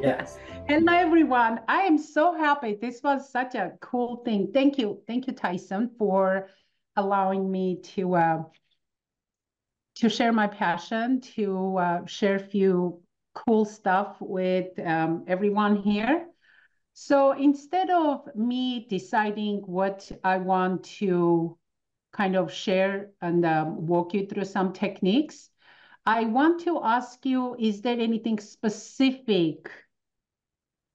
Yes. Hello, everyone. I am so happy. This was such a cool thing. Thank you. Thank you, Tyson, for allowing me to uh, to share my passion, to uh, share a few cool stuff with um, everyone here. So instead of me deciding what I want to kind of share and um, walk you through some techniques, I want to ask you, is there anything specific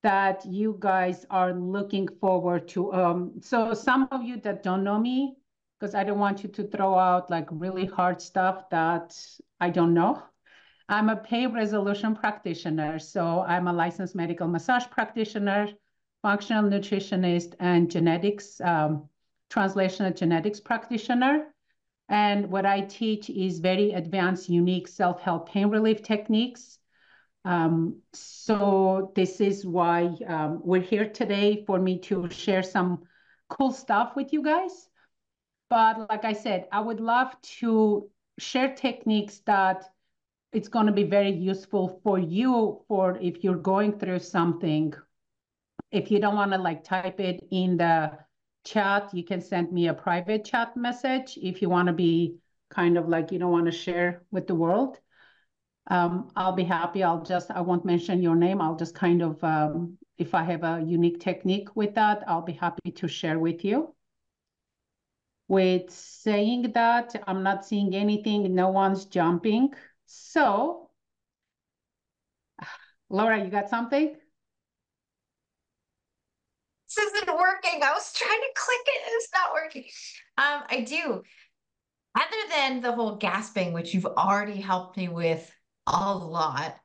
that you guys are looking forward to? Um, so some of you that don't know me, because I don't want you to throw out like really hard stuff that I don't know. I'm a pain resolution practitioner. So I'm a licensed medical massage practitioner, functional nutritionist, and genetics, um, translational genetics practitioner. And what I teach is very advanced, unique self-help pain relief techniques. Um, so this is why um, we're here today for me to share some cool stuff with you guys. But like I said, I would love to share techniques that it's going to be very useful for you for if you're going through something. If you don't want to like type it in the chat, you can send me a private chat message if you want to be kind of like you don't want to share with the world. Um, I'll be happy. I'll just, I won't mention your name. I'll just kind of, um, if I have a unique technique with that, I'll be happy to share with you. With saying that, I'm not seeing anything. No one's jumping. So, Laura, you got something? this isn't working. I was trying to click it, it's not working. Um, I do. Other than the whole gasping, which you've already helped me with a lot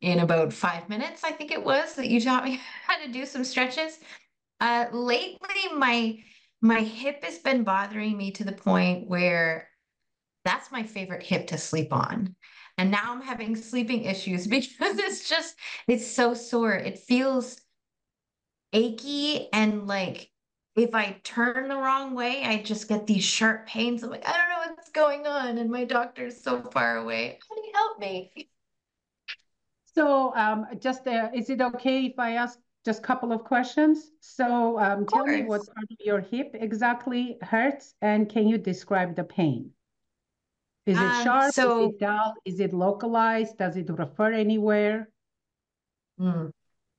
in about five minutes, I think it was that you taught me how to do some stretches. Uh, lately, my my hip has been bothering me to the point where that's my favorite hip to sleep on. And now I'm having sleeping issues because it's just, it's so sore. It feels achy and like if I turn the wrong way, I just get these sharp pains. I'm like, I don't know what's going on, and my doctor's so far away. How do you help me? So, um, just uh, is it okay if I ask just a couple of questions? So, um, tell me what part of your hip exactly hurts, and can you describe the pain? Is it um, sharp? So, is it dull? Is it localized? Does it refer anywhere? Mm.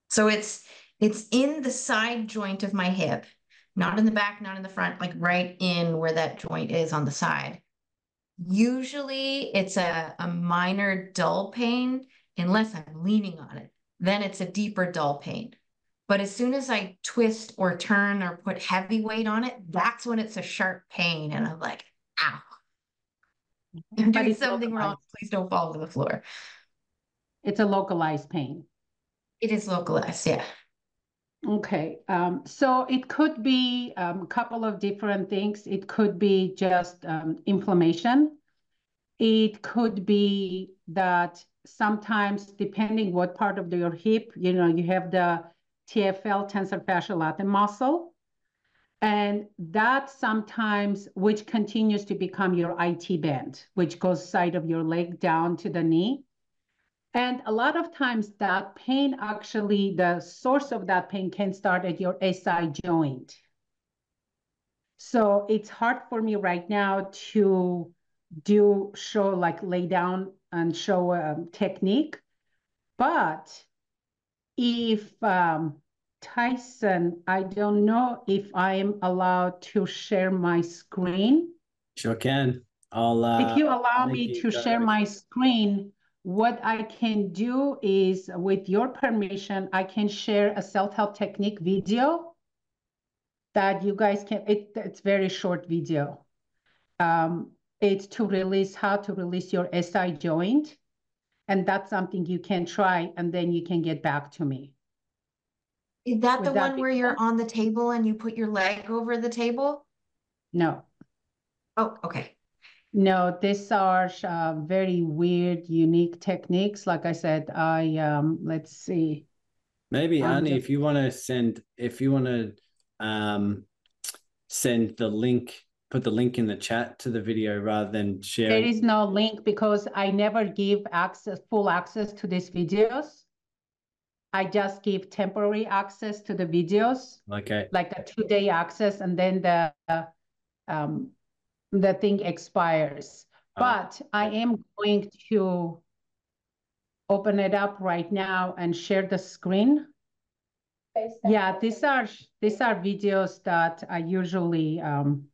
So it's it's in the side joint of my hip, not in the back, not in the front, like right in where that joint is on the side. Usually it's a, a minor dull pain unless I'm leaning on it. Then it's a deeper dull pain. But as soon as I twist or turn or put heavy weight on it, that's when it's a sharp pain. And I'm like, ow. I'm doing something localized. wrong. Please don't fall to the floor. It's a localized pain. It is localized, yeah. Okay, um, so it could be a um, couple of different things. It could be just um, inflammation. It could be that sometimes, depending what part of your hip, you know, you have the TFL, tensor fascial latissimus muscle, and that sometimes, which continues to become your IT band, which goes side of your leg down to the knee. And a lot of times that pain actually, the source of that pain can start at your SI joint. So it's hard for me right now to do show like lay down and show a technique. But if um, Tyson, I don't know if I am allowed to share my screen. Sure can. I'll. Uh, if you allow me to share my screen, what I can do is, with your permission, I can share a self-help technique video that you guys can, it, it's very short video. Um, it's to release, how to release your SI joint. And that's something you can try and then you can get back to me. Is that Would the that one where you're on the table and you put your leg over the table? No. Oh, okay. No, these are uh, very weird, unique techniques. Like I said, I um, let's see. Maybe Annie, if you want to send, if you want to um, send the link, put the link in the chat to the video rather than share. There is no link because I never give access, full access to these videos. I just give temporary access to the videos, Okay. like a two day access, and then the um, the thing expires. Ah, But I am going to open it up right now and share the screen. Yeah, these are these are videos that I usually um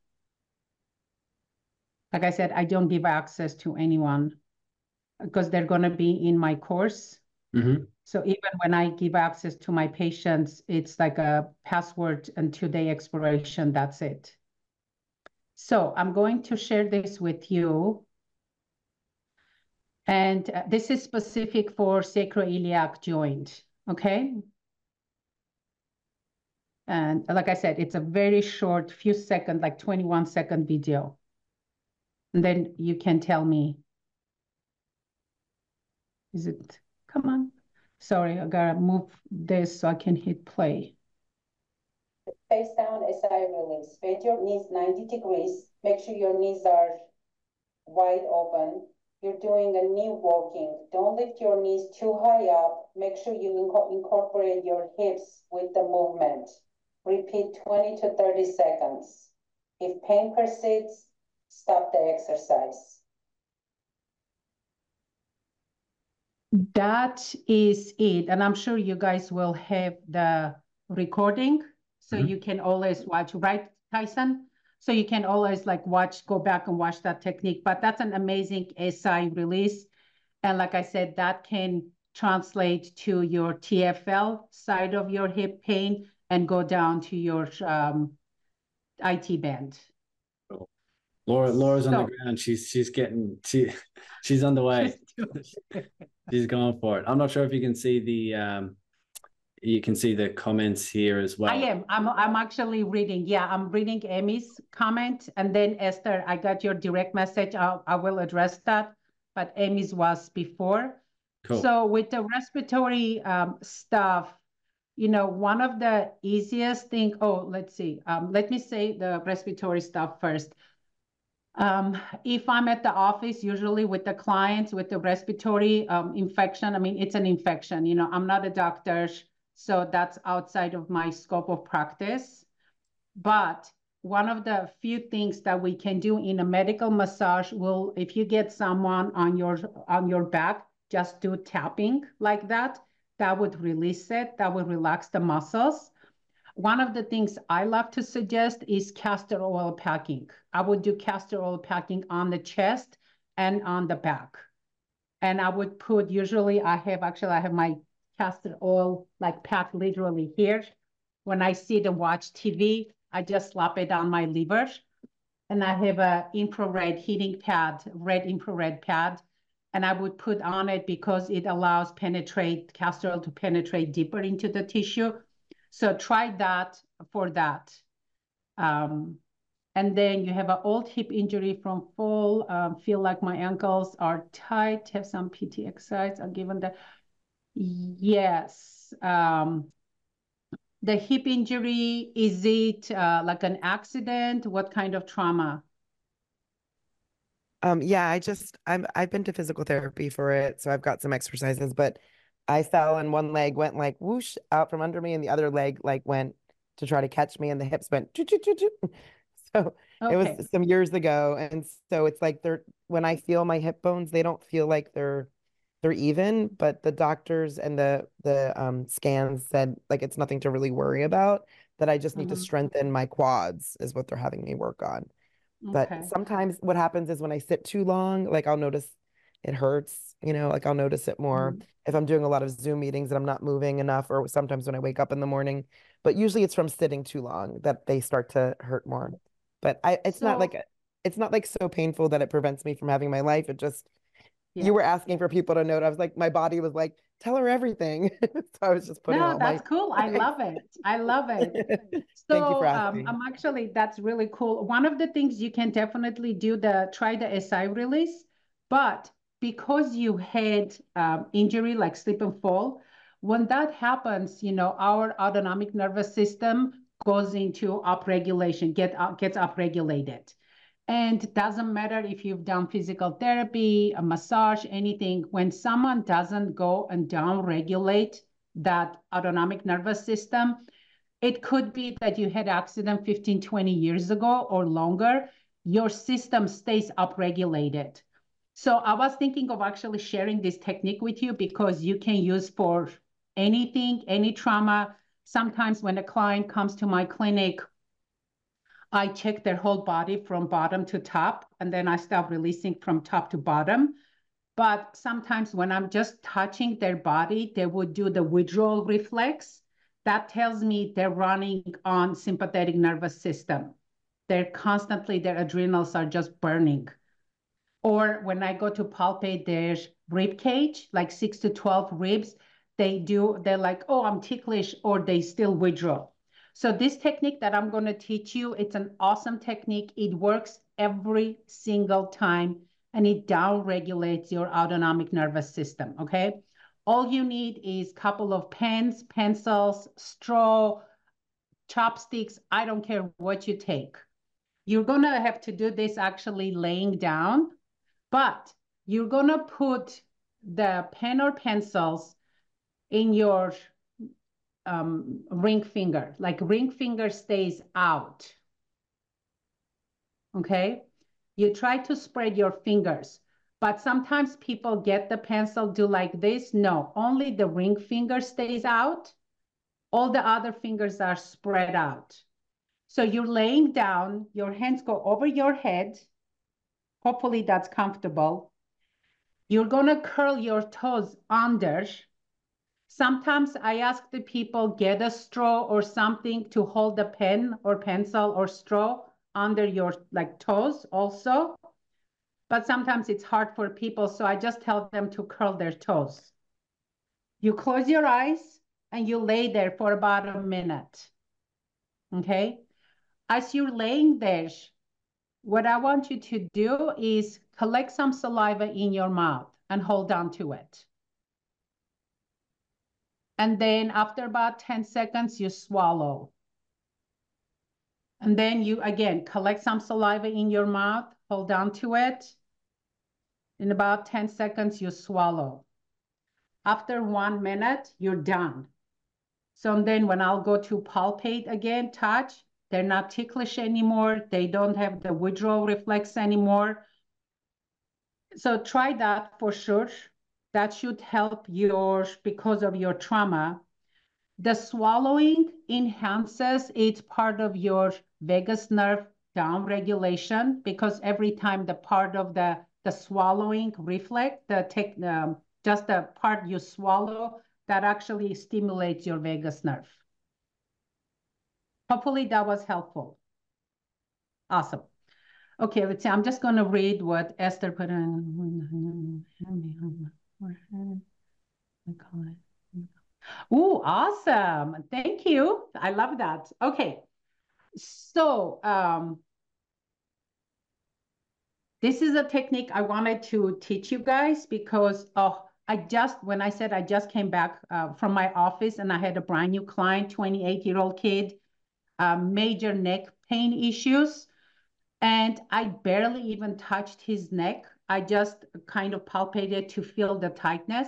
like I said, I don't give access to anyone because they're gonna be in my course. Mm-hmm. So even when I give access to my patients, it's like a password and two-day expiration, that's it. So I'm going to share this with you. And uh, this is specific for sacroiliac joint, okay? And like I said, it's a very short, few second, like 21 second video. And then you can tell me. Is it, come on. Sorry, I gotta move this so I can hit play. Face down SI release. Bend your knees 90 degrees. Make sure your knees are wide open. You're doing a knee walking. Don't lift your knees too high up. Make sure you inco incorporate your hips with the movement. Repeat 20 to 30 seconds. If pain persists, stop the exercise. That is it. And I'm sure you guys will have the recording. So Mhm. you can always watch, right, Tyson? So you can always like watch, go back and watch that technique. But that's an amazing SI release. And like I said, that can translate to your TFL side of your hip pain and go down to your um, IT band. Laura, Laura's on the ground. She's she's getting she she's on the way. She's going for it. I'm not sure if you can see the um you can see the comments here as well. I am. I'm I'm actually reading. Yeah, I'm reading Amy's comment. And then Esther, I got your direct message. I'll, I will address that. But Amy's was before. Cool. So with the respiratory um, stuff, you know, one of the easiest thing, oh, let's see. Um, let me say the respiratory stuff first. Um, if I'm at the office, usually with the clients with the respiratory um, infection, I mean, it's an infection, you know, I'm not a doctor, so that's outside of my scope of practice. But one of the few things that we can do in a medical massage will, if you get someone on your on your back, just do tapping like that. That would release it. That would relax the muscles. One of the things I love to suggest is castor oil packing. I would do castor oil packing on the chest and on the back. And I would put, usually I have, actually I have my castor oil like packed literally here. When I sit and watch TV, I just slap it on my liver. And I have a infrared heating pad, red infrared pad. And I would put on it because it allows penetrate castor oil to penetrate deeper into the tissue. So try that for that. Um, and then you have an old hip injury from fall, um, feel like my ankles are tight, have some PT exercise, I'm given that. Yes. Um, the hip injury, is it uh, like an accident? What kind of trauma? Um, yeah, I just I'm I've been to physical therapy for it, so I've got some exercises, but I fell and one leg went like whoosh out from under me, and the other leg like went to try to catch me, and the hips went choo, choo, choo, choo. So it was some years ago, and so it's like they're when I feel my hip bones, they don't feel like they're they're even, but the doctors and the the um scans said like it's nothing to really worry about, that I just need to Mhm. strengthen my quads is what they're having me work on. But okay, sometimes what happens is when I sit too long, like I'll notice it hurts, you know, like I'll notice it more Mhm. if I'm doing a lot of Zoom meetings and I'm not moving enough, or sometimes when I wake up in the morning. But usually it's from sitting too long that they start to hurt more. But I, it's not like it's not like so painful that it prevents me from having my life. It just Yeah. you were asking for people to note. I was like, my body was like, tell her everything. so I was just putting No, all my that's cool. I love it. I love it. So um. I'm actually, that's really cool. One of the things you can definitely do the try the SI release, but because you had um, injury like slip and fall, when that happens, you know, our autonomic nervous system goes into upregulation, get uh, gets upregulated. And it doesn't matter if you've done physical therapy, a massage, anything, when someone doesn't go and down regulate that autonomic nervous system. It could be that you had accident 15, 20 years ago or longer. Your system stays upregulated. So I was thinking of actually sharing this technique with you because you can use for anything, any trauma. Sometimes when a client comes to my clinic, I check their whole body from bottom to top, and then I start releasing from top to bottom. But sometimes when I'm just touching their body, they would do the withdrawal reflex. That tells me they're running on sympathetic nervous system. They're constantly, their adrenals are just burning. Or when I go to palpate their rib cage, like six to 12 ribs, they do, they're like, oh, I'm ticklish, or they still withdraw. So this technique that I'm going to teach you, it's an awesome technique. It works every single time and it down regulates your autonomic nervous system, okay? All you need is a couple of pens, pencils, straw, chopsticks, I don't care what you take. You're gonna have to do this actually laying down, but you're gonna put the pen or pencils in your um, ring finger, like ring finger stays out, okay? You try to spread your fingers, but sometimes people get the pencil, do like this. No, only the ring finger stays out. All the other fingers are spread out. So you're laying down, your hands go over your head. Hopefully that's comfortable. You're gonna curl your toes under. Sometimes I ask the people get a straw or something to hold the pen or pencil or straw under your like toes also. But sometimes it's hard for people, so I just tell them to curl their toes. You close your eyes and you lay there for about a minute. Okay? As you're laying there, what I want you to do is collect some saliva in your mouth and hold on to it. And then after about 10 seconds, you swallow. And then you, again, collect some saliva in your mouth, hold on to it. In about 10 seconds, you swallow. After one minute, you're done. So then when I'll go to palpate again, touch, they're not ticklish anymore. They don't have the withdrawal reflex anymore. So try that for sure. That should help yours because of your trauma. The swallowing enhances, it's part of your vagus nerve down regulation because every time the part of the, the swallowing reflex, the take, um, just the part you swallow, that actually stimulates your vagus nerve. Hopefully that was helpful. Awesome. Okay, let's see. I'm just going to read what Esther put in. I call it. Oh, awesome. Thank you. I love that. Okay. So um, this is a technique I wanted to teach you guys because oh, I just, when I said I just came back uh, from my office and I had a brand new client, 28 year old kid, uh, major neck pain issues. And I barely even touched his neck. I just kind of palpated to feel the tightness.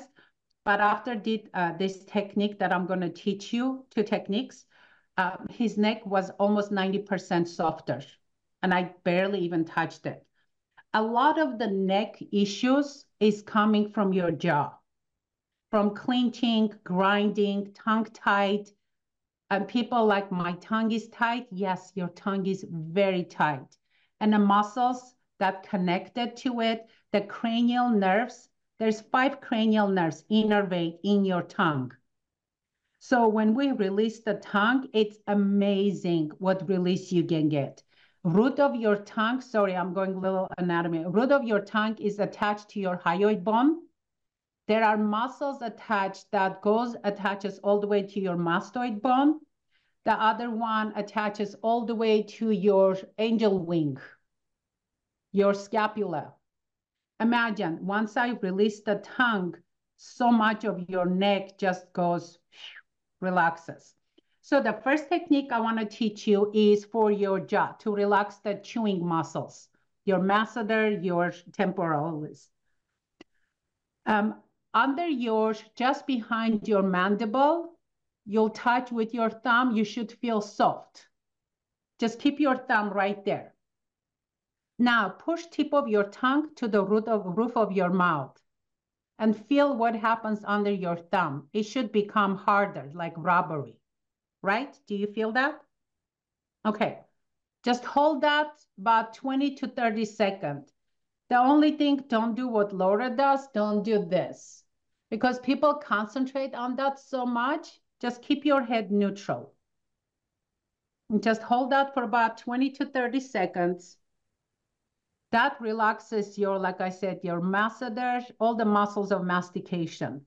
But after did uh, this technique that I'm going to teach you, two techniques, uh, his neck was almost 90% softer, and I barely even touched it. A lot of the neck issues is coming from your jaw, from clenching, grinding, tongue tight. And people like, my tongue is tight. Yes, your tongue is very tight. And the muscles that connected to it, the cranial nerves, there's five cranial nerves innervate in your tongue. So when we release the tongue, it's amazing what release you can get. Root of your tongue, sorry, I'm going a little anatomy. Root of your tongue is attached to your hyoid bone. There are muscles attached that goes, attaches all the way to your mastoid bone. The other one attaches all the way to your angel wing, your scapula. Imagine once I release the tongue, so much of your neck just goes relaxes. So the first technique I want to teach you is for your jaw to relax the chewing muscles, your masseter, your temporalis. Um, under your, just behind your mandible, you'll touch with your thumb, you should feel soft. Just keep your thumb right there. Now push tip of your tongue to the root of roof of your mouth and feel what happens under your thumb. It should become harder, like rubbery, right? Do you feel that? Okay, just hold that about 20 to 30 seconds. The only thing, don't do what Laura does, don't do this. Because people concentrate on that so much, just keep your head neutral. And just hold that for about 20 to 30 seconds. That relaxes your, like I said, your masseter, all the muscles of mastication.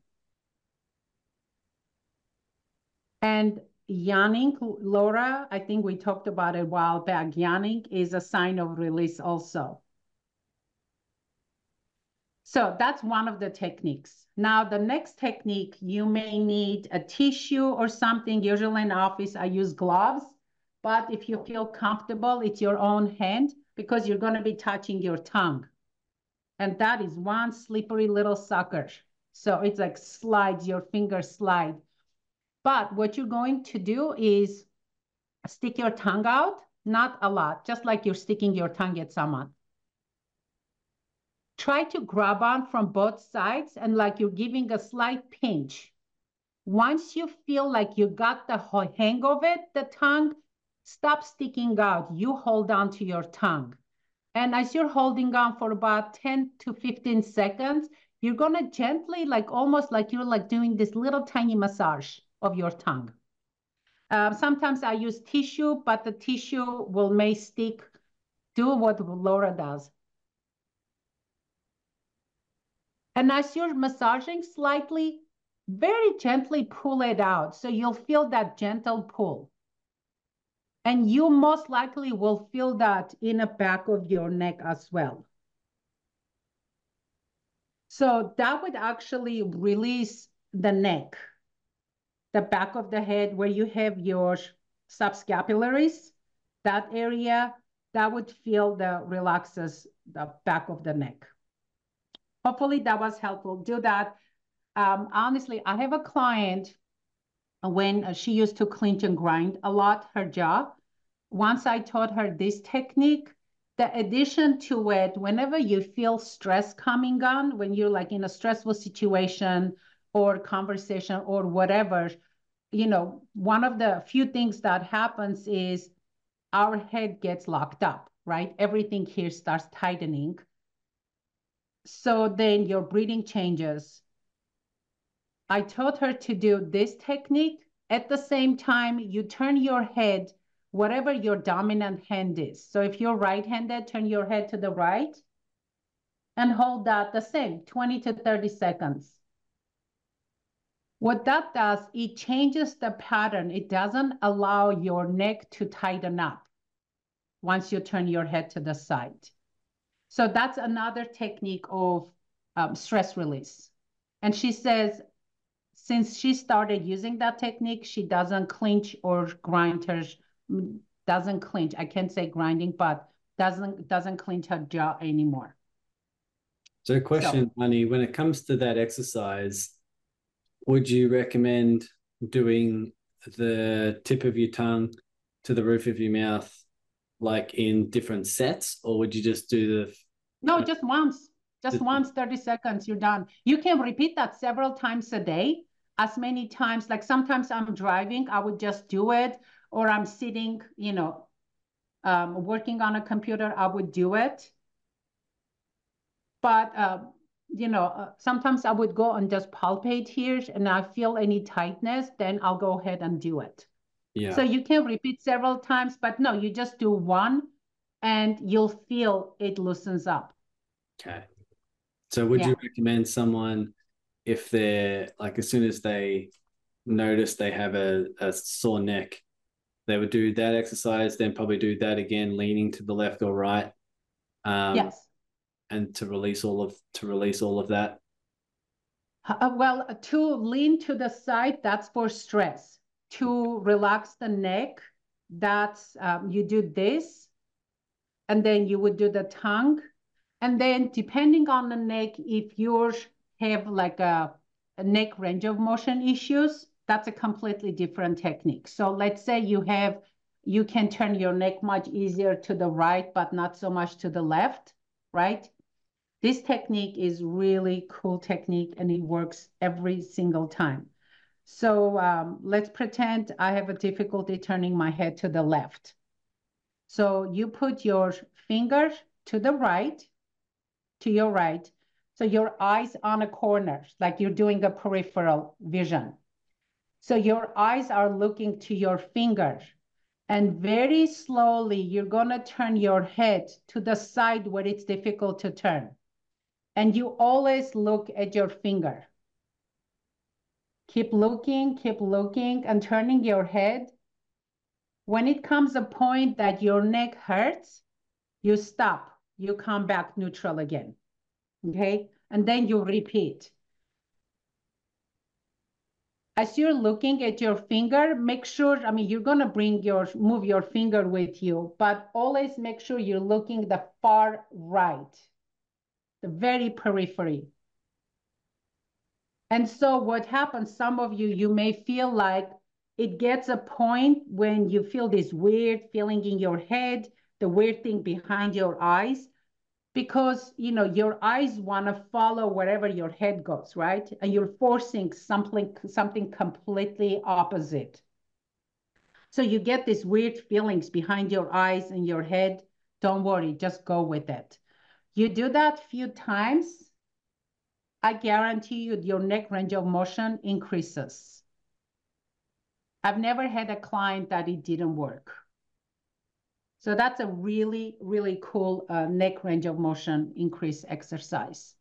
And yawning, Laura, I think we talked about it a while back. Yawning is a sign of release also. So that's one of the techniques. Now, the next technique, you may need a tissue or something. Usually in office, I use gloves. But if you feel comfortable, it's your own hand because you're going to be touching your tongue. And that is one slippery little sucker. So it's like slides, your finger slide. But what you're going to do is stick your tongue out, not a lot, just like you're sticking your tongue at someone. Try to grab on from both sides and like you're giving a slight pinch. Once you feel like you got the hang of it, the tongue, Stop sticking out. You hold on to your tongue. And as you're holding on for about 10 to 15 seconds, you're going to gently, like almost like you're like doing this little tiny massage of your tongue. Uh, sometimes I use tissue, but the tissue will may stick. Do what Laura does. And as you're massaging slightly, very gently pull it out. So you'll feel that gentle pull. And you most likely will feel that in the back of your neck as well. So that would actually release the neck, the back of the head where you have your subscapularies, that area, that would feel the relaxes the back of the neck. Hopefully that was helpful. Do that. Um, honestly, I have a client Uh, when uh, she used to clinch and grind a lot her jaw. Once I taught her this technique, the addition to it, whenever you feel stress coming on, when you're like in a stressful situation or conversation or whatever, you know, one of the few things that happens is our head gets locked up, right? Everything here starts tightening. So then your breathing changes I taught her to do this technique. At the same time, you turn your head, whatever your dominant hand is. So if you're right-handed, turn your head to the right and hold that the same, 20 to 30 seconds. What that does, it changes the pattern. It doesn't allow your neck to tighten up once you turn your head to the side. So that's another technique of um, stress release. And she says, since she started using that technique, she doesn't clinch or grind her, doesn't clinch. I can't say grinding, but doesn't doesn't clinch her jaw anymore. So, question, so, Honey, when it comes to that exercise, would you recommend doing the tip of your tongue to the roof of your mouth, like in different sets, or would you just do the? No, just once. Just once, 30 seconds, you're done. You can repeat that several times a day as many times, like sometimes I'm driving, I would just do it, or I'm sitting, you know, um, working on a computer, I would do it. But, uh, you know, uh, sometimes I would go and just palpate here and I feel any tightness, then I'll go ahead and do it. Yeah. So you can repeat several times, but no, you just do one and you'll feel it loosens up. Okay. So would yeah. you recommend someone if they're like as soon as they notice they have a, a sore neck, they would do that exercise, then probably do that again, leaning to the left or right. Um, yes. And to release all of to release all of that. Uh, well, to lean to the side, that's for stress. To relax the neck, that's um, you do this, and then you would do the tongue, and then depending on the neck, if you're have like a, a neck range of motion issues, that's a completely different technique. So let's say you have, you can turn your neck much easier to the right, but not so much to the left, right? This technique is really cool technique and it works every single time. So um, let's pretend I have a difficulty turning my head to the left. So you put your finger to the right, to your right. So your eyes on a corner, like you're doing a peripheral vision. So your eyes are looking to your finger. And very slowly, you're going to turn your head to the side where it's difficult to turn. And you always look at your finger. Keep looking, keep looking, and turning your head. When it comes a point that your neck hurts, you stop. You come back neutral again. Okay? And then you repeat as you're looking at your finger, make sure, I mean, you're going to bring your, move your finger with you, but always make sure you're looking the far right, the very periphery. And so what happens, some of you, you may feel like it gets a point when you feel this weird feeling in your head, the weird thing behind your eyes because you know your eyes want to follow wherever your head goes right? And you're forcing something something completely opposite. So you get these weird feelings behind your eyes and your head. Don't worry just go with it. You do that a few times i guarantee you your neck range of motion increases. I've never had a client that it didn't work so that's a really, really cool uh, neck range of motion increase exercise.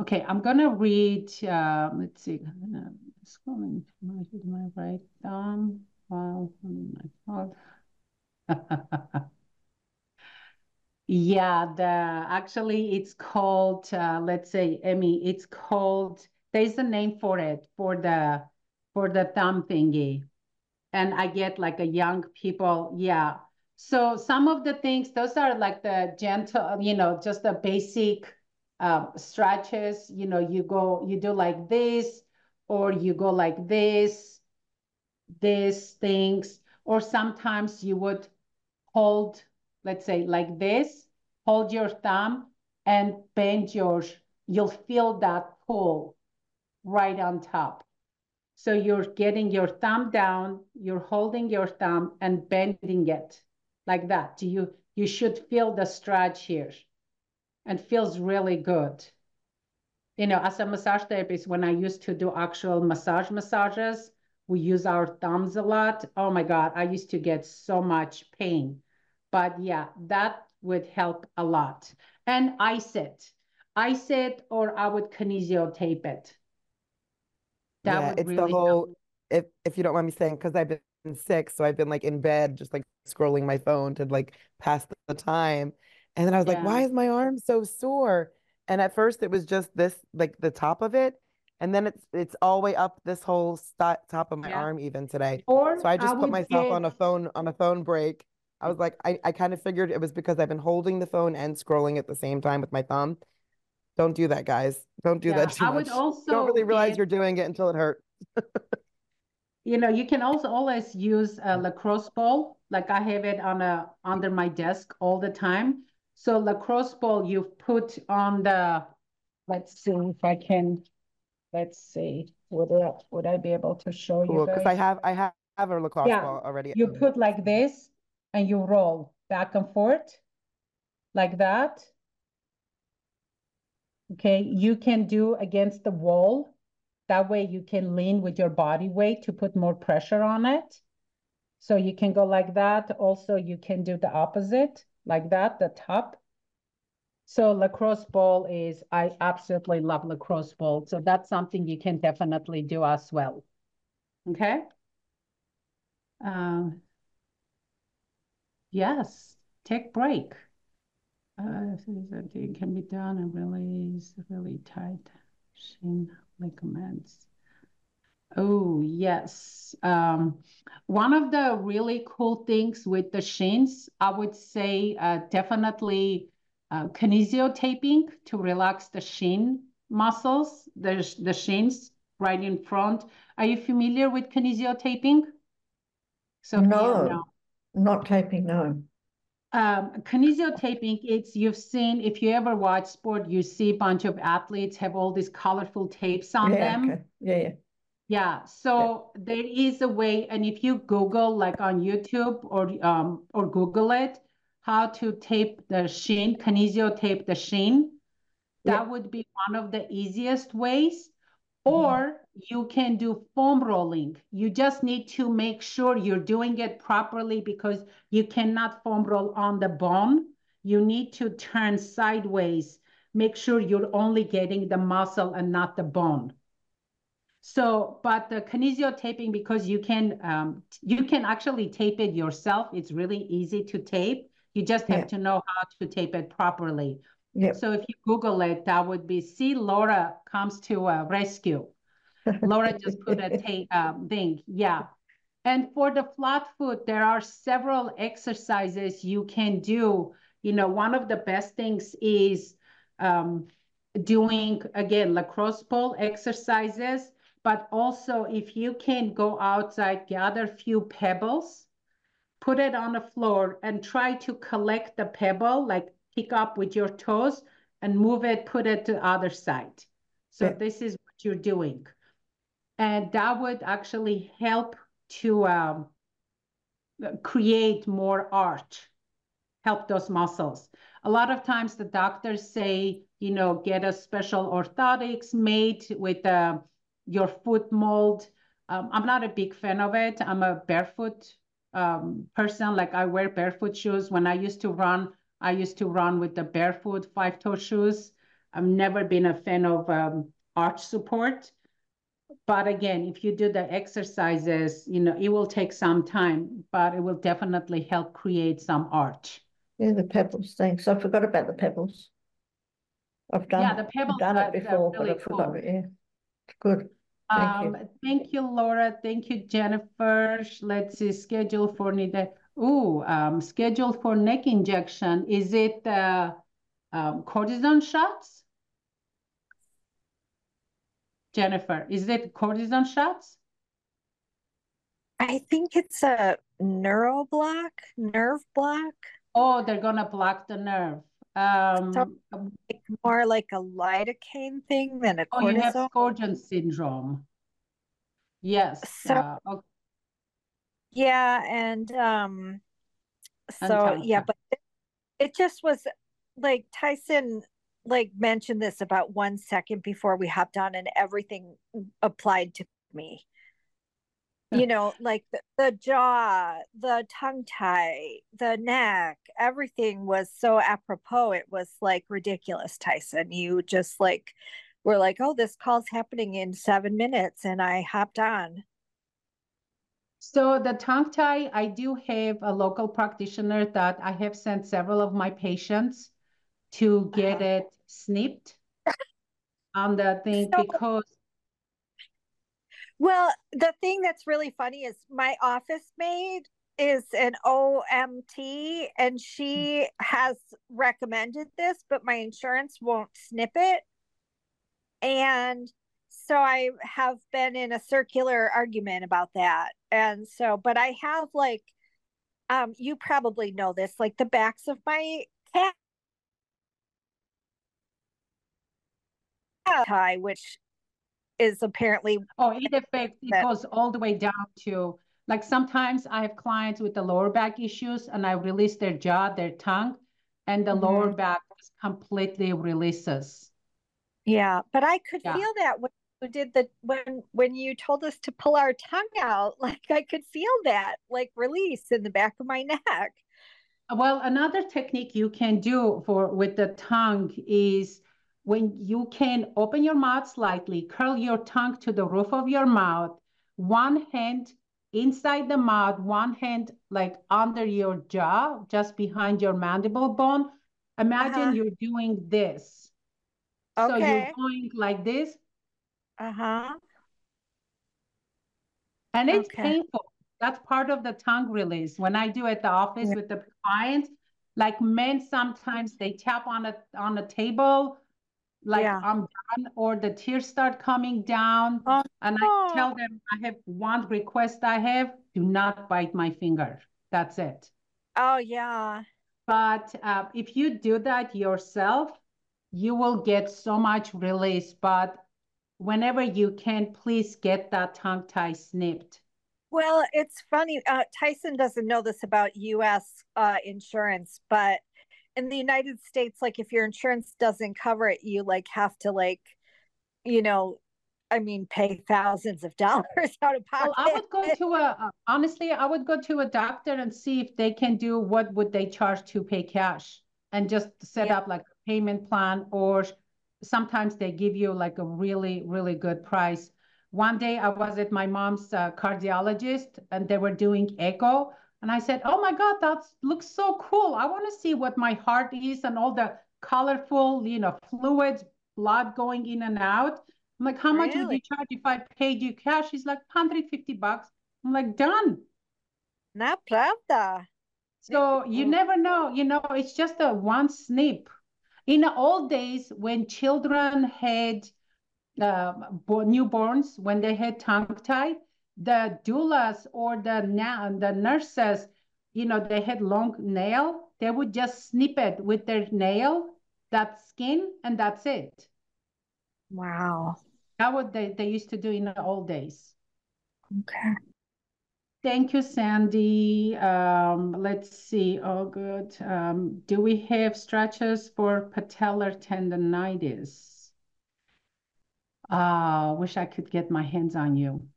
Okay, I'm gonna read, uh, let's see, I'm gonna scrolling my, my right thumb phone. yeah, the actually it's called, uh, let's say, Emmy, it's called, there's a name for it, for the, for the thumb thingy and I get like a young people, yeah. So some of the things, those are like the gentle, you know, just the basic uh, stretches. You know, you go, you do like this, or you go like this, these things, or sometimes you would hold, let's say like this, hold your thumb and bend yours. You'll feel that pull right on top. So you're getting your thumb down, you're holding your thumb and bending it like that. You, you should feel the stretch here and feels really good. You know, as a massage therapist, when I used to do actual massage massages, we use our thumbs a lot. Oh my God, I used to get so much pain. But yeah, that would help a lot. And ice it. Ice it or I would kinesio tape it. That yeah, it's really the whole. Help. If if you don't mind me saying, because I've been sick, so I've been like in bed, just like scrolling my phone to like pass the time, and then I was yeah. like, why is my arm so sore? And at first, it was just this, like the top of it, and then it's it's all the way up this whole st- top of my yeah. arm even today. Or so I just I put myself get... on a phone on a phone break. I was like, I, I kind of figured it was because I've been holding the phone and scrolling at the same time with my thumb. Don't do that, guys. Don't do yeah, that too I much. Would also Don't really realize get, you're doing it until it hurts. you know, you can also always use a mm. lacrosse ball. Like I have it on a under my desk all the time. So lacrosse ball you put on the. Let's see if I can. Let's see. Would I, would I be able to show cool, you? Because I have I have, have a lacrosse yeah, ball already. You put like this, and you roll back and forth, like that Okay, you can do against the wall. That way you can lean with your body weight to put more pressure on it. So you can go like that. Also, you can do the opposite, like that, the top. So lacrosse ball is, I absolutely love lacrosse ball. So that's something you can definitely do as well. Okay. Um, yes, take break. Uh, it can be done and release really tight shin ligaments. Oh, yes. Um, one of the really cool things with the shins, I would say uh, definitely uh, kinesio taping to relax the shin muscles, there's the shins right in front. Are you familiar with kinesio taping? So No, not taping, no. Um, kinesio taping, it's you've seen if you ever watch sport, you see a bunch of athletes have all these colorful tapes on Yeah, them. okay. Yeah, yeah. Yeah, so there is a way, and if you Google like on YouTube or um or Google it, how to tape the shin, kinesio tape the shin, Yeah. that would be one of the easiest ways. Or you can do foam rolling. You just need to make sure you're doing it properly because you cannot foam roll on the bone. You need to turn sideways. Make sure you're only getting the muscle and not the bone. So, but the kinesio taping, because you can um, you can actually tape it yourself. It's really easy to tape. You just have Yeah. to know how to tape it properly. Yep. So if you Google it, that would be, see, Laura comes to a rescue. Laura just put a tape um, thing, yeah. And for the flat foot, there are several exercises you can do. You know, one of the best things is um, doing, again, lacrosse ball exercises, but also if you can go outside, gather few pebbles, put it on the floor and try to collect the pebble, like pick up with your toes and move it, put it to the other side. So Yeah. this is what you're doing. And that would actually help to um, create more arch, help those muscles. A lot of times the doctors say, you know, get a special orthotics made with uh, your foot mold. Um, I'm not a big fan of it. I'm a barefoot um, person. Like I wear barefoot shoes. When I used to run, I used to run with the barefoot five toe shoes. I've never been a fan of um, arch support. But again, if you do the exercises, you know, it will take some time, but it will definitely help create some arch. Yeah, the pebbles, thanks. I forgot about the pebbles. I've done, Yeah, it- the pebbles I've done it before, but I forgot cool. it, yeah. Good. Thank you. Um, thank you, Laura. Thank you, Jennifer. Let's see, schedule for need Ooh, um, schedule for neck injection. Is it uh, um, cortisone shots? Jennifer, is it cortisone shots? I think it's a neuro block, nerve block, Oh, they're gonna block the nerve. Um, like more like a lidocaine thing than a oh, you have cortisone. Syndrome. Yes. So- uh, okay. Yeah, and um, so yeah, but it, it just was like Tyson like mentioned this about one second before we hopped on, and everything applied to me. You know, like the, the jaw, the tongue tie, the neck, everything was so apropos. It was like ridiculous, Tyson. You just like were like, oh, this call's happening in seven minutes, and I hopped on. So the tongue tie, I do have a local practitioner that I have sent several of my patients to get Uh-huh. it snipped on the thing So- because Well, the thing that's really funny is my office maid is an OMT and she has recommended this, but my insurance won't snip it. And so I have been in a circular argument about that. And so, but I have like, um, you probably know this, like the backs of my cat tie, which is apparently oh, it affects it goes all the way down to like sometimes I have clients with the lower back issues and I release their jaw, their tongue, and the lower Mhm. back completely releases. Yeah, but I could Yeah. feel that did the when when you told us to pull our tongue out, like I could feel that like release in the back of my neck. Well, another technique you can do for with the tongue is when you can open your mouth slightly, curl your tongue to the roof of your mouth, one hand inside the mouth, one hand like under your jaw, just behind your mandible bone. Imagine Uh-huh. you're doing this. okay. So you're going like this, Uh-huh. and it's Okay. painful. That's part of the tongue release. When I do at the office Yeah. with the clients, like men sometimes they tap on a on a table like Yeah. I'm done or the tears start coming down Oh, and I tell them I have one request I have, do not bite my finger. That's it. Oh, yeah. But uh, if you do that yourself, you will get so much release. But whenever you can, please get that tongue tie snipped. Well, it's funny. Uh, Tyson doesn't know this about US uh, insurance, but in the United States, like if your insurance doesn't cover it, you like have to like, you know, I mean, pay thousands of dollars out of pocket. Well, I would go to a uh, honestly, I would go to a doctor and see if they can do what would they charge to pay cash and just set Yeah. up like a payment plan or sometimes they give you like a really, really good price. One day I was at my mom's uh, cardiologist and they were doing echo and I said, "Oh my God, that looks so cool. I want to see what my heart is and all the colorful, you know, fluids, blood going in and out." I'm like, "How much would you charge if I paid you cash?" He's like, "150 bucks." I'm like, "Done." Na pravda. So you never know, you know, it's just a one snip. In the old days, when children had uh, newborns, when they had tongue tie, the doulas or the the nurses, you know, they had long nail. They would just snip it with their nail, that skin, and that's it. Wow. That what they, they used to do in the old days. Okay. Thank you, Sandy. Um, let's see. Oh, good. Um, do we have stretches for patellar tendonitis? Ah, wish I could get my hands on you.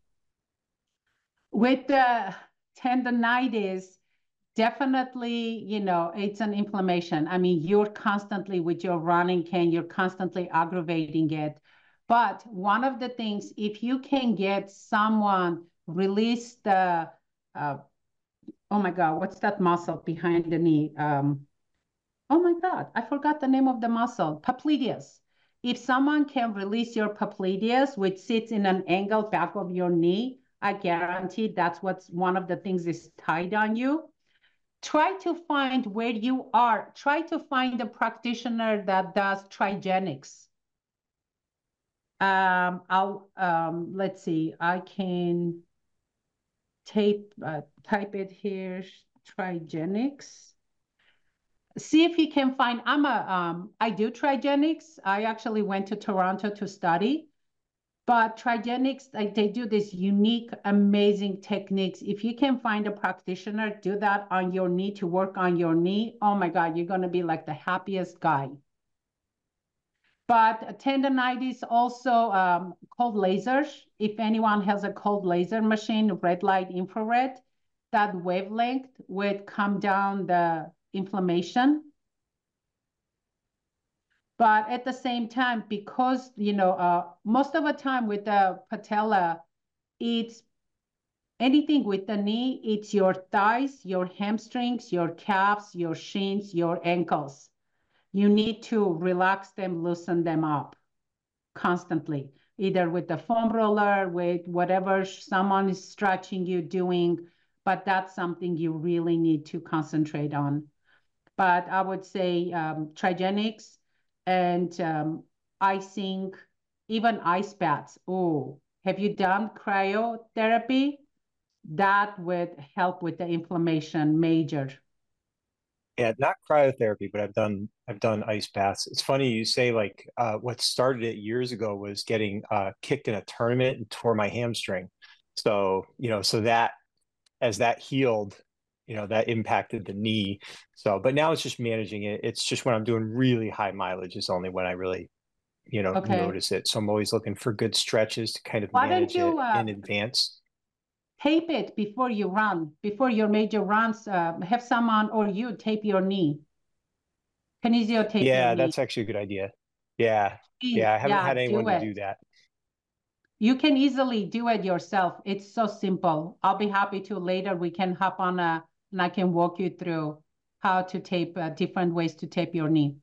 With the tendonitis, definitely, you know, it's an inflammation. I mean, you're constantly with your running cane, you're constantly aggravating it. But one of the things, if you can get someone release the, uh, oh my God, what's that muscle behind the knee? Um, oh my God, I forgot the name of the muscle, popliteus. If someone can release your popliteus, which sits in an angle back of your knee, I guarantee that's what's one of the things is tied on you. Try to find where you are. Try to find a practitioner that does trigenics. Um, I'll um, let's see. I can tape uh, type it here. Trigenics. See if you can find. I'm a um. I do trigenics. I actually went to Toronto to study. But trigenics, like they do this unique, amazing techniques. If you can find a practitioner, do that on your knee to work on your knee. Oh my God, you're gonna be like the happiest guy. But tendonitis also um, cold lasers. If anyone has a cold laser machine, red light, infrared, that wavelength would calm down the inflammation. But at the same time, because, you know, uh, most of the time with the patella, it's anything with the knee, it's your thighs, your hamstrings, your calves, your shins, your ankles. You need to relax them, loosen them up constantly, either with the foam roller, with whatever someone is stretching you doing, but that's something you really need to concentrate on. But I would say um, trigenics and um, icing, even ice baths. Oh, have you done cryotherapy? That would help with the inflammation major. Yeah, not cryotherapy, but I've done I've done ice baths. It's funny you say like uh, what started it years ago was getting uh, kicked in a tournament and tore my hamstring. So you know, so that as that healed, you know, that impacted the knee. So, but now it's just managing it. It's just when I'm doing really high mileage is only when I really, you know, Okay. notice it. So I'm always looking for good stretches to kind of Why manage you, it uh, in advance. Tape it before you run, before your major runs. Uh, have someone or you tape your knee. Kinesio tape Yeah, your knee. that's actually a good idea. Yeah, yeah, I haven't had do anyone to do that. You can easily do it yourself. It's so simple. I'll be happy to later. We can hop on a, and I can walk you through how to tape uh, different ways to tape your knee.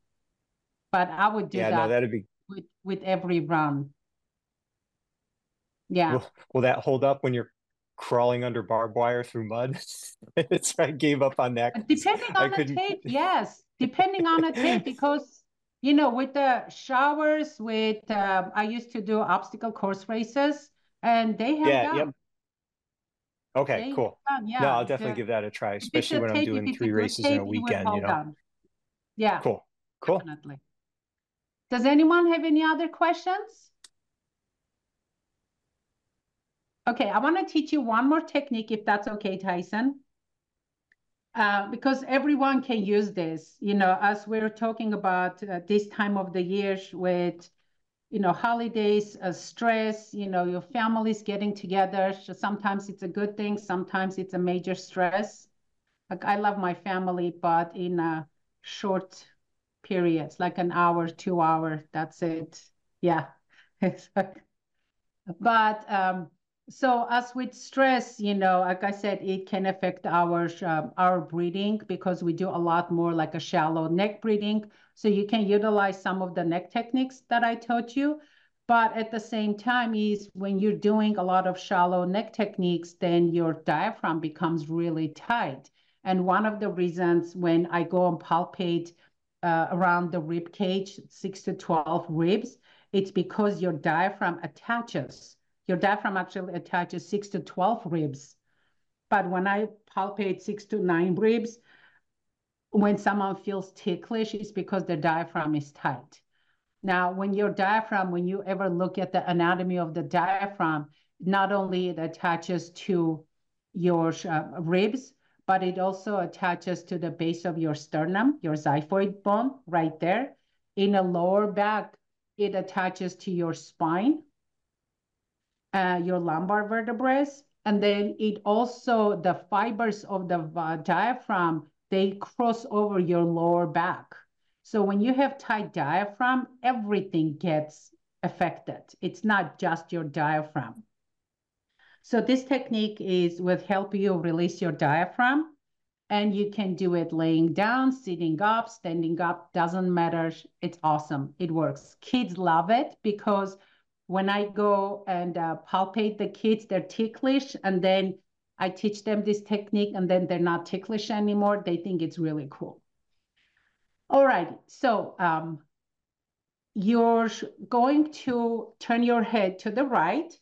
But I would do Yeah, no, that that'd be with with every run. Yeah. Will, will that hold up when you're crawling under barbed wire through mud? It's I gave up on that. Depending I on the couldn't- tape, yes. Depending on the tape, because you know, with the showers, with uh, I used to do obstacle course races, and they have Yeah, yep. Okay, They cool. done, No. I'll definitely the- give that a try, especially when I'm doing three races in a weekend, you know? Yeah, Cool, cool. definitely. Does anyone have any other questions? Okay, I want to teach you one more technique, if that's okay, Tyson. Uh, because everyone can use this, you know, as we're talking about uh, this time of the year with, you know, holidays, uh, stress, you know, your family's getting together. So sometimes it's a good thing, sometimes it's a major stress. Like I love my family, but in a short periods, like an hour, two hour, that's it. Yeah. But um, so as with stress, you know, like I said, it can affect our um, our breathing because we do a lot more like a shallow neck breathing. So you can utilize some of the neck techniques that I taught you. But at the same time, is when you're doing a lot of shallow neck techniques, then your diaphragm becomes really tight. And one of the reasons when I go and palpate uh, around the rib cage, six to 12 ribs, it's because your diaphragm attaches. Your diaphragm actually attaches six to 12 ribs. But when I palpate six to nine ribs, when someone feels ticklish, it's because their diaphragm is tight. Now, when your diaphragm, when you ever look at the anatomy of the diaphragm, not only it attaches to your uh, ribs, but it also attaches to the base of your sternum, your xiphoid bone right there. In the lower back, it attaches to your spine, uh, your lumbar vertebrae, and then it also, the fibers of the uh, diaphragm, they cross over your lower back. So when you have tight diaphragm, everything gets affected. It's not just your diaphragm. So this technique is will help you release your diaphragm and you can do it laying down, sitting up, standing up, doesn't matter. It's awesome. It works. Kids love it because when I go and uh, palpate the kids, they're ticklish and then I teach them this technique and then they're not ticklish anymore. They think it's really cool. All right, so um, you're going to turn your head to the right.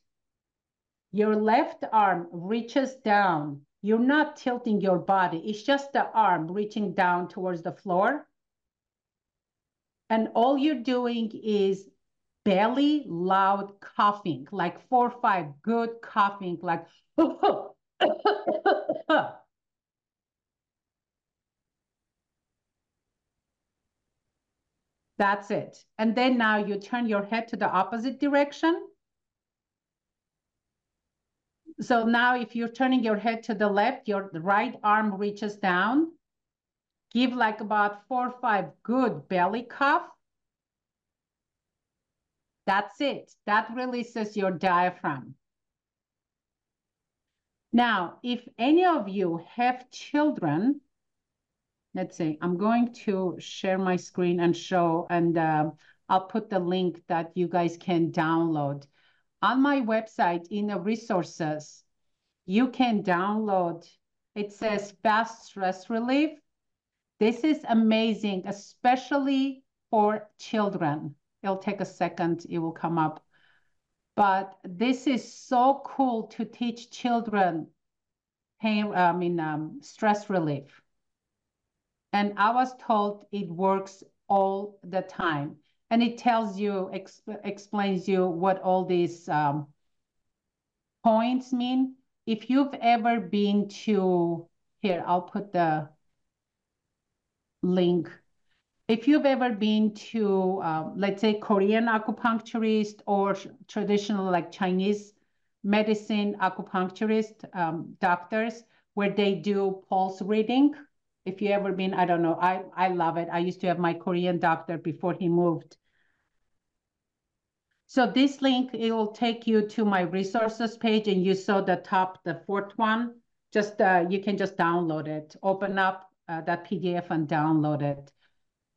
Your left arm reaches down. You're not tilting your body. It's just the arm reaching down towards the floor. And all you're doing is belly loud coughing, like four or five good coughing, like That's it. And then now you turn your head to the opposite direction. So now if you're turning your head to the left, your right arm reaches down. Give like about four or five good belly cough. That's it. That releases your diaphragm. Now, if any of you have children, let's see, I'm going to share my screen and show, and uh, I'll put the link that you guys can download. On my website, in the resources, you can download, it says fast stress relief. This is amazing, especially for children. It'll take a second, it will come up. But this is so cool to teach children pain, I mean, um, stress relief. And I was told it works all the time. And it tells you, exp explains you what all these um, points mean. If you've ever been to, here, I'll put the link. If you've ever been to, um, let's say, Korean acupuncturist or traditional like Chinese medicine acupuncturist um, doctors, where they do pulse reading, if you ever been, I don't know, I, I love it. I used to have my Korean doctor before he moved. So this link, it will take you to my resources page and you saw the top, the fourth one, just, uh, you can just download it, open up uh, that PDF and download it.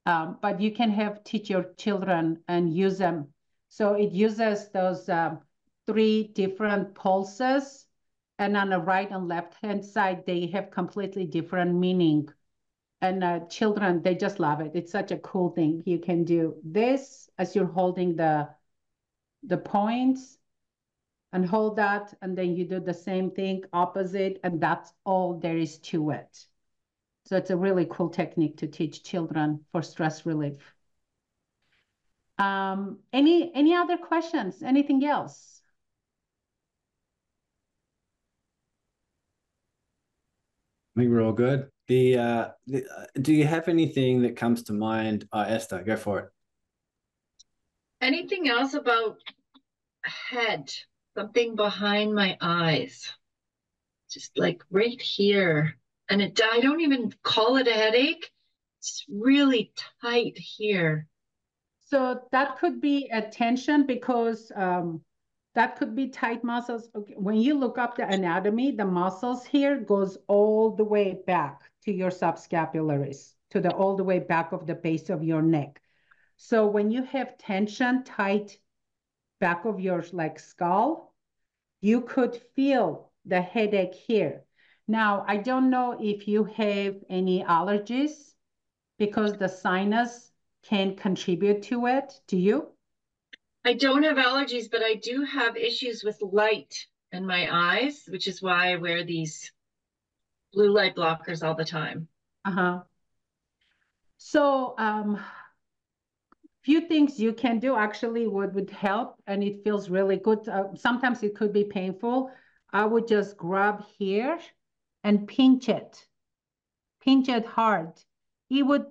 Um, but you can have teach your children and use them. So it uses those um, three different pulses and on the right and left hand side, they have completely different meaning. and uh, children they just love it it's such a cool thing you can do this as you're holding the the points and hold that and then you do the same thing opposite and that's all there is to it so it's a really cool technique to teach children for stress relief um any any other questions anything else I think we're all good. The, uh, the uh, do you have anything that comes to mind? Uh, Esther, go for it. Anything else about head? Something behind my eyes, just like right here, and it. I don't even call it a headache. It's really tight here. So that could be a tension because um, that could be tight muscles. Okay. When you look up the anatomy, the muscles here goes all the way back to your subscapularis, to the all the way back of the base of your neck. So when you have tension tight back of your like skull, you could feel the headache here. Now, I don't know if you have any allergies because the sinus can contribute to it. Do you? I don't have allergies, but I do have issues with light in my eyes, which is why I wear these blue light blockers all the time. Uh-huh. So, um, few things you can do actually would, would help and it feels really good. Uh, sometimes it could be painful. I would just grab here and pinch it. Pinch it hard. It would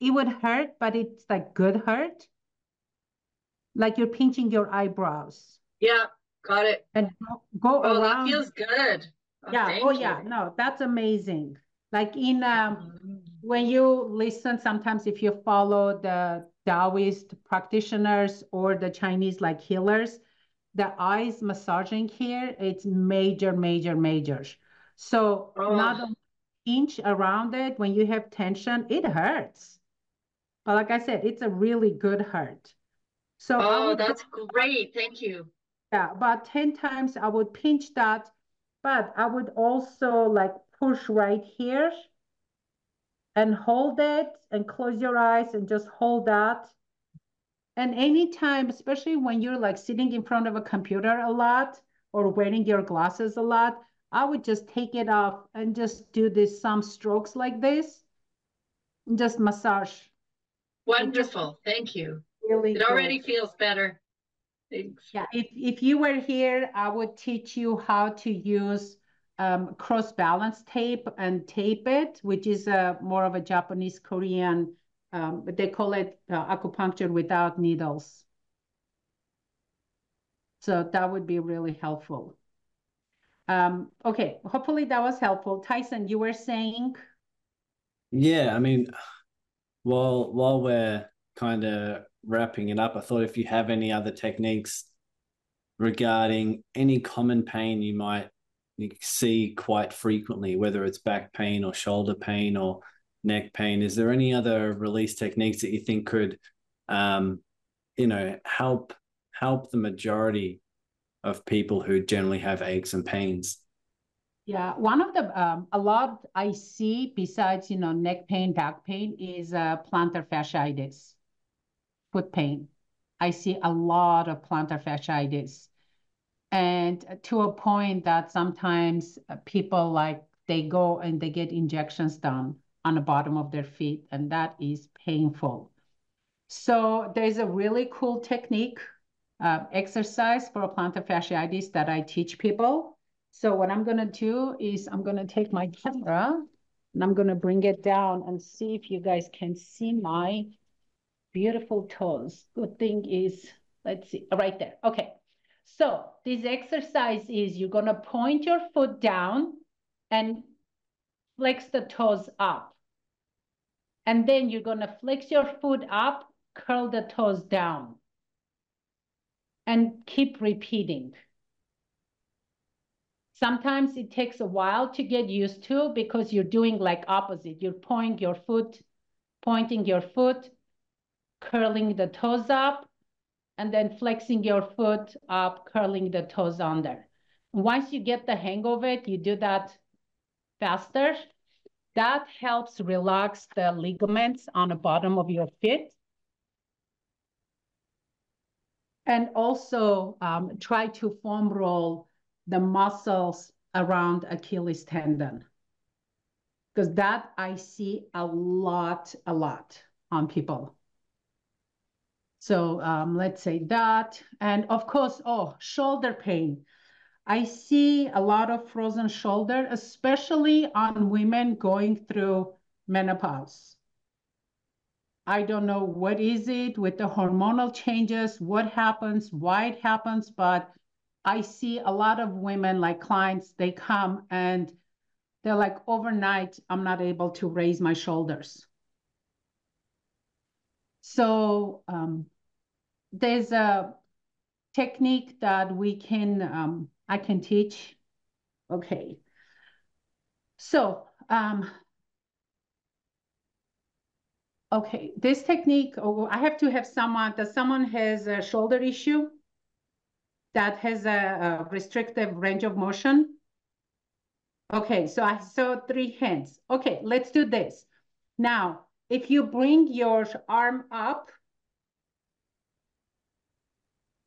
it would hurt, but it's like good hurt like you're pinching your eyebrows. Yeah, got it. And go, oh, around. that feels good. Oh, yeah. Oh, you. yeah. No, that's amazing. Like in um, mm-hmm. when you listen, sometimes if you follow the Taoist practitioners or the Chinese like healers, the eyes massaging here, it's major, major, major. So oh. not pinch around it when you have tension, it hurts. But like I said, it's a really good hurt. So oh, that's great. Thank you. Yeah, about 10 times I would pinch that, but I would also like push right here and hold it and close your eyes and just hold that. And anytime, especially when you're like sitting in front of a computer a lot or wearing your glasses a lot, I would just take it off and just do this some strokes like this. And just massage. Wonderful. Thank you really it already feels better. Thanks. Yeah, if, if you were here, I would teach you how to use um, cross balance tape and tape it, which is a more of a Japanese Korean, um, but they call it uh, acupuncture without needles. So that would be really helpful. Um, okay, hopefully that was helpful. Tyson, you were saying? Yeah, I mean, while while we're kind of wrapping it up, I thought if you have any other techniques regarding any common pain you might see quite frequently, whether it's back pain or shoulder pain or neck pain, is there any other release techniques that you think could, um, you know, help help the majority of people who generally have aches and pains? Yeah, one of the um, a lot I see besides you know neck pain, back pain is uh, plantar fasciitis foot pain. I see a lot of plantar fasciitis. And to a point that sometimes people like they go and they get injections done on the bottom of their feet, and that is painful. So there's a really cool technique, uh, exercise for plantar fasciitis that I teach people. So what I'm gonna do is I'm gonna take my camera and I'm gonna bring it down and see if you guys can see my beautiful toes. Good thing is, let's see, right there. Okay. So this exercise is you're going to point your foot down and flex the toes up. And then you're going to flex your foot up, curl the toes down. And keep repeating. Sometimes it takes a while to get used to because you're doing like opposite. You're pointing your foot, pointing your foot, curling the toes up, and then flexing your foot up, curling the toes under. Once you get the hang of it, you do that faster, that helps relax the ligaments on the bottom of your feet. And also um, try to foam roll the muscles around Achilles tendon. Because that I see a lot, a lot on people. So um, let's say that. And of course, oh, shoulder pain. I see a lot of frozen shoulder, especially on women going through menopause. I don't know what is it with the hormonal changes, what happens, why it happens, but I see a lot of women like clients, they come and they're like overnight, I'm not able to raise my shoulders. So um, there's a technique that we can, um, I can teach. Okay. So, um, okay, this technique, oh, I have to have someone, that someone has a shoulder issue that has a, a restrictive range of motion. Okay, so I saw three hands. Okay, let's do this. Now, if you bring your arm up,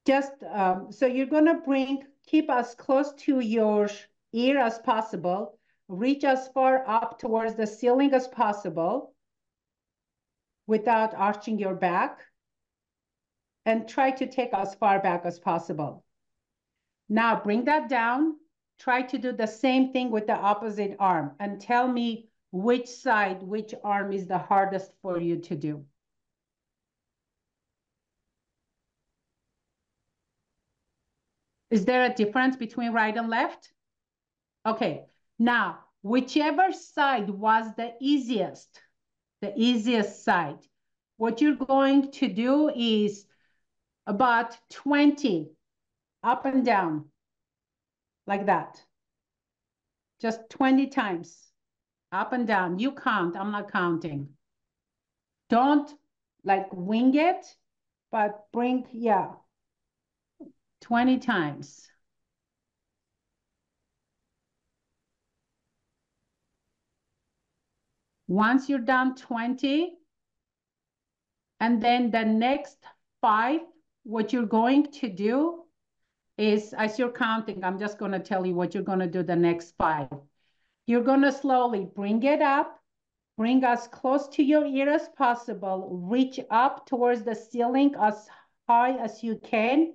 just um, so you're gonna bring, keep as close to your ear as possible, reach as far up towards the ceiling as possible without arching your back, and try to take as far back as possible. Now bring that down, try to do the same thing with the opposite arm and tell me which side, which arm is the hardest for you to do. Is there a difference between right and left? Okay, now, whichever side was the easiest, the easiest side, what you're going to do is about 20 up and down, like that. Just 20 times up and down. You count, I'm not counting. Don't like wing it, but bring, yeah, 20 times. Once you're done 20, and then the next five, what you're going to do is, as you're counting, I'm just going to tell you what you're going to do the next five. You're going to slowly bring it up, bring as close to your ear as possible, reach up towards the ceiling as high as you can,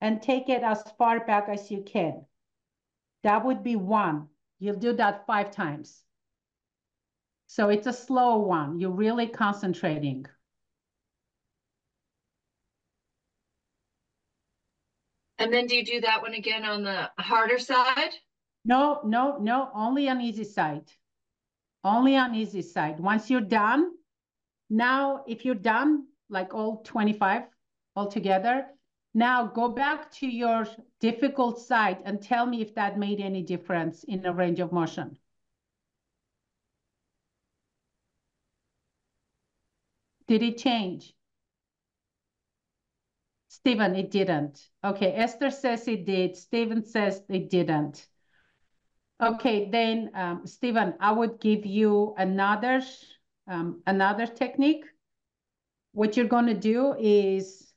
and take it as far back as you can. That would be one. You'll do that five times. So it's a slow one. You're really concentrating. And then do you do that one again on the harder side? No, no, no, only on easy side. Only on easy side. Once you're done, now if you're done, like all 25 altogether, now go back to your difficult side and tell me if that made any difference in the range of motion. Did it change? Stephen, it didn't. Okay, Esther says it did. Stephen says it didn't. Okay, then um, Stephen, I would give you another um, another technique. What you're going to do is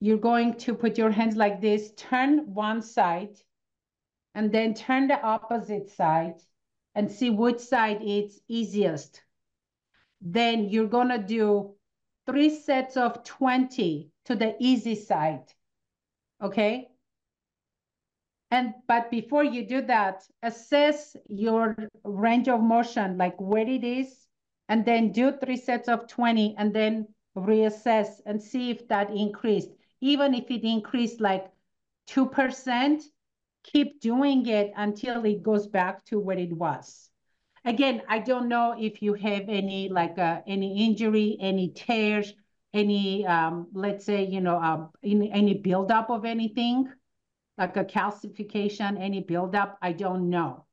you're going to put your hands like this, turn one side, and then turn the opposite side and see which side is easiest. Then you're going to do three sets of 20 to the easy side, okay? And but before you do that, assess your range of motion, like where it is, and then do three sets of 20 and then reassess and see if that increased. Even if it increased like 2%, keep doing it until it goes back to where it was. Again, I don't know if you have any like uh, any injury, any tears, any, um, let's say, you know, um, any, any buildup of anything like a calcification, any buildup, I don't know.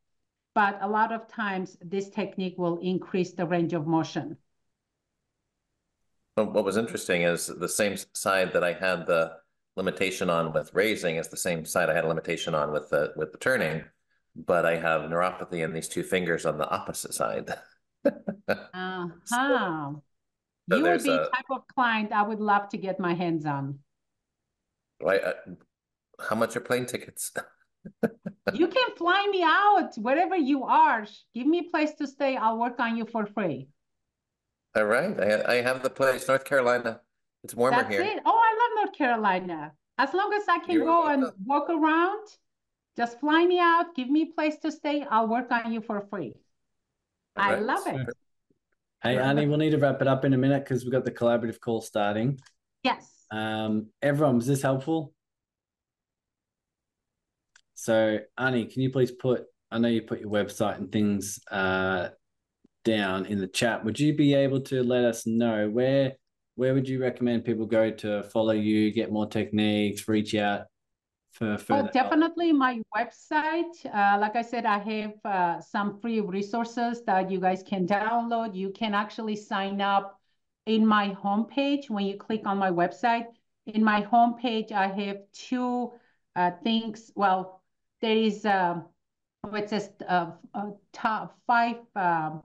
But a lot of times this technique will increase the range of motion. What was interesting is the same side that I had the limitation on with raising is the same side I had a limitation on with the with the turning. But I have neuropathy in these two fingers on the opposite side. Uh-huh. So You would be a- type of client I would love to get my hands on. Right? uh, How much are plane tickets? You can fly me out wherever you are. Give me a place to stay. I'll work on you for free. All right, I, I have the place, North Carolina. It's warmer That's here. it. Oh, I love North Carolina. As long as I can You're go and walk around, just fly me out, give me a place to stay. I'll work on you for free. All I love it. Hey, Annie, we'll need to wrap it up in a minute because we've got the collaborative call starting. Yes. Um, everyone, was this helpful? So, Annie, can you please put, I know you put your website and things uh, down in the chat. Would you be able to let us know where where would you recommend people go to follow you, get more techniques, reach out for Oh, further help? definitely my website. Uh, like I said, I have uh, some free resources that you guys can download. You can actually sign up in my homepage when you click on my website. In my homepage, I have two uh, things. Well, there is um, it says uh, uh, top five um,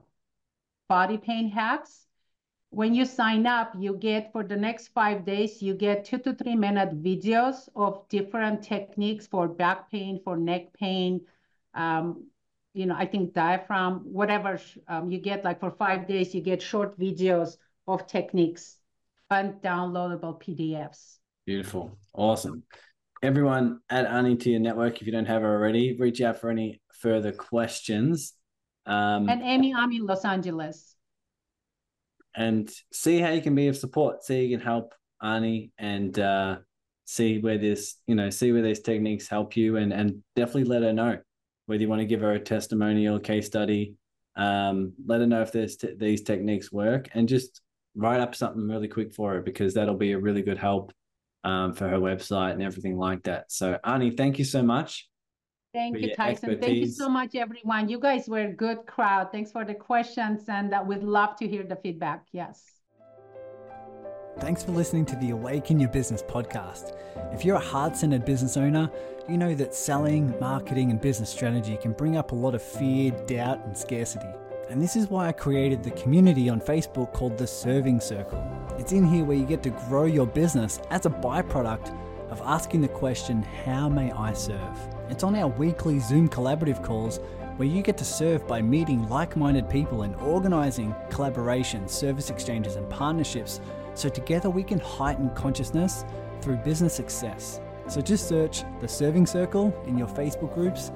body pain hacks. When you sign up, you get for the next five days, you get two to three minute videos of different techniques for back pain, for neck pain, um, you know, I think diaphragm, whatever um, you get like for five days, you get short videos of techniques and downloadable PDFs. Beautiful. Awesome. Everyone, add Annie to your network if you don't have her already. Reach out for any further questions. Um, And Amy, I'm in Los Angeles. And see how you can be of support. See you can help Arnie and uh, see where this, you know, see where these techniques help you, and and definitely let her know whether you want to give her a testimonial, case study. Um, let her know if this t- these techniques work, and just write up something really quick for her because that'll be a really good help um, for her website and everything like that. So Arnie, thank you so much. Thank you, your Tyson. Thank you so much, everyone. You guys were a good crowd. Thanks for the questions, and uh, we'd love to hear the feedback. Yes. Thanks for listening to the Awaken Your Business podcast. If you're a heart centered business owner, you know that selling, marketing, and business strategy can bring up a lot of fear, doubt, and scarcity. And this is why I created the community on Facebook called the Serving Circle. It's in here where you get to grow your business as a byproduct of asking the question, How may I serve? It's on our weekly Zoom collaborative calls where you get to serve by meeting like minded people and organizing collaborations, service exchanges, and partnerships so together we can heighten consciousness through business success. So just search the Serving Circle in your Facebook groups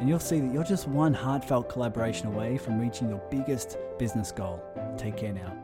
and you'll see that you're just one heartfelt collaboration away from reaching your biggest business goal. Take care now.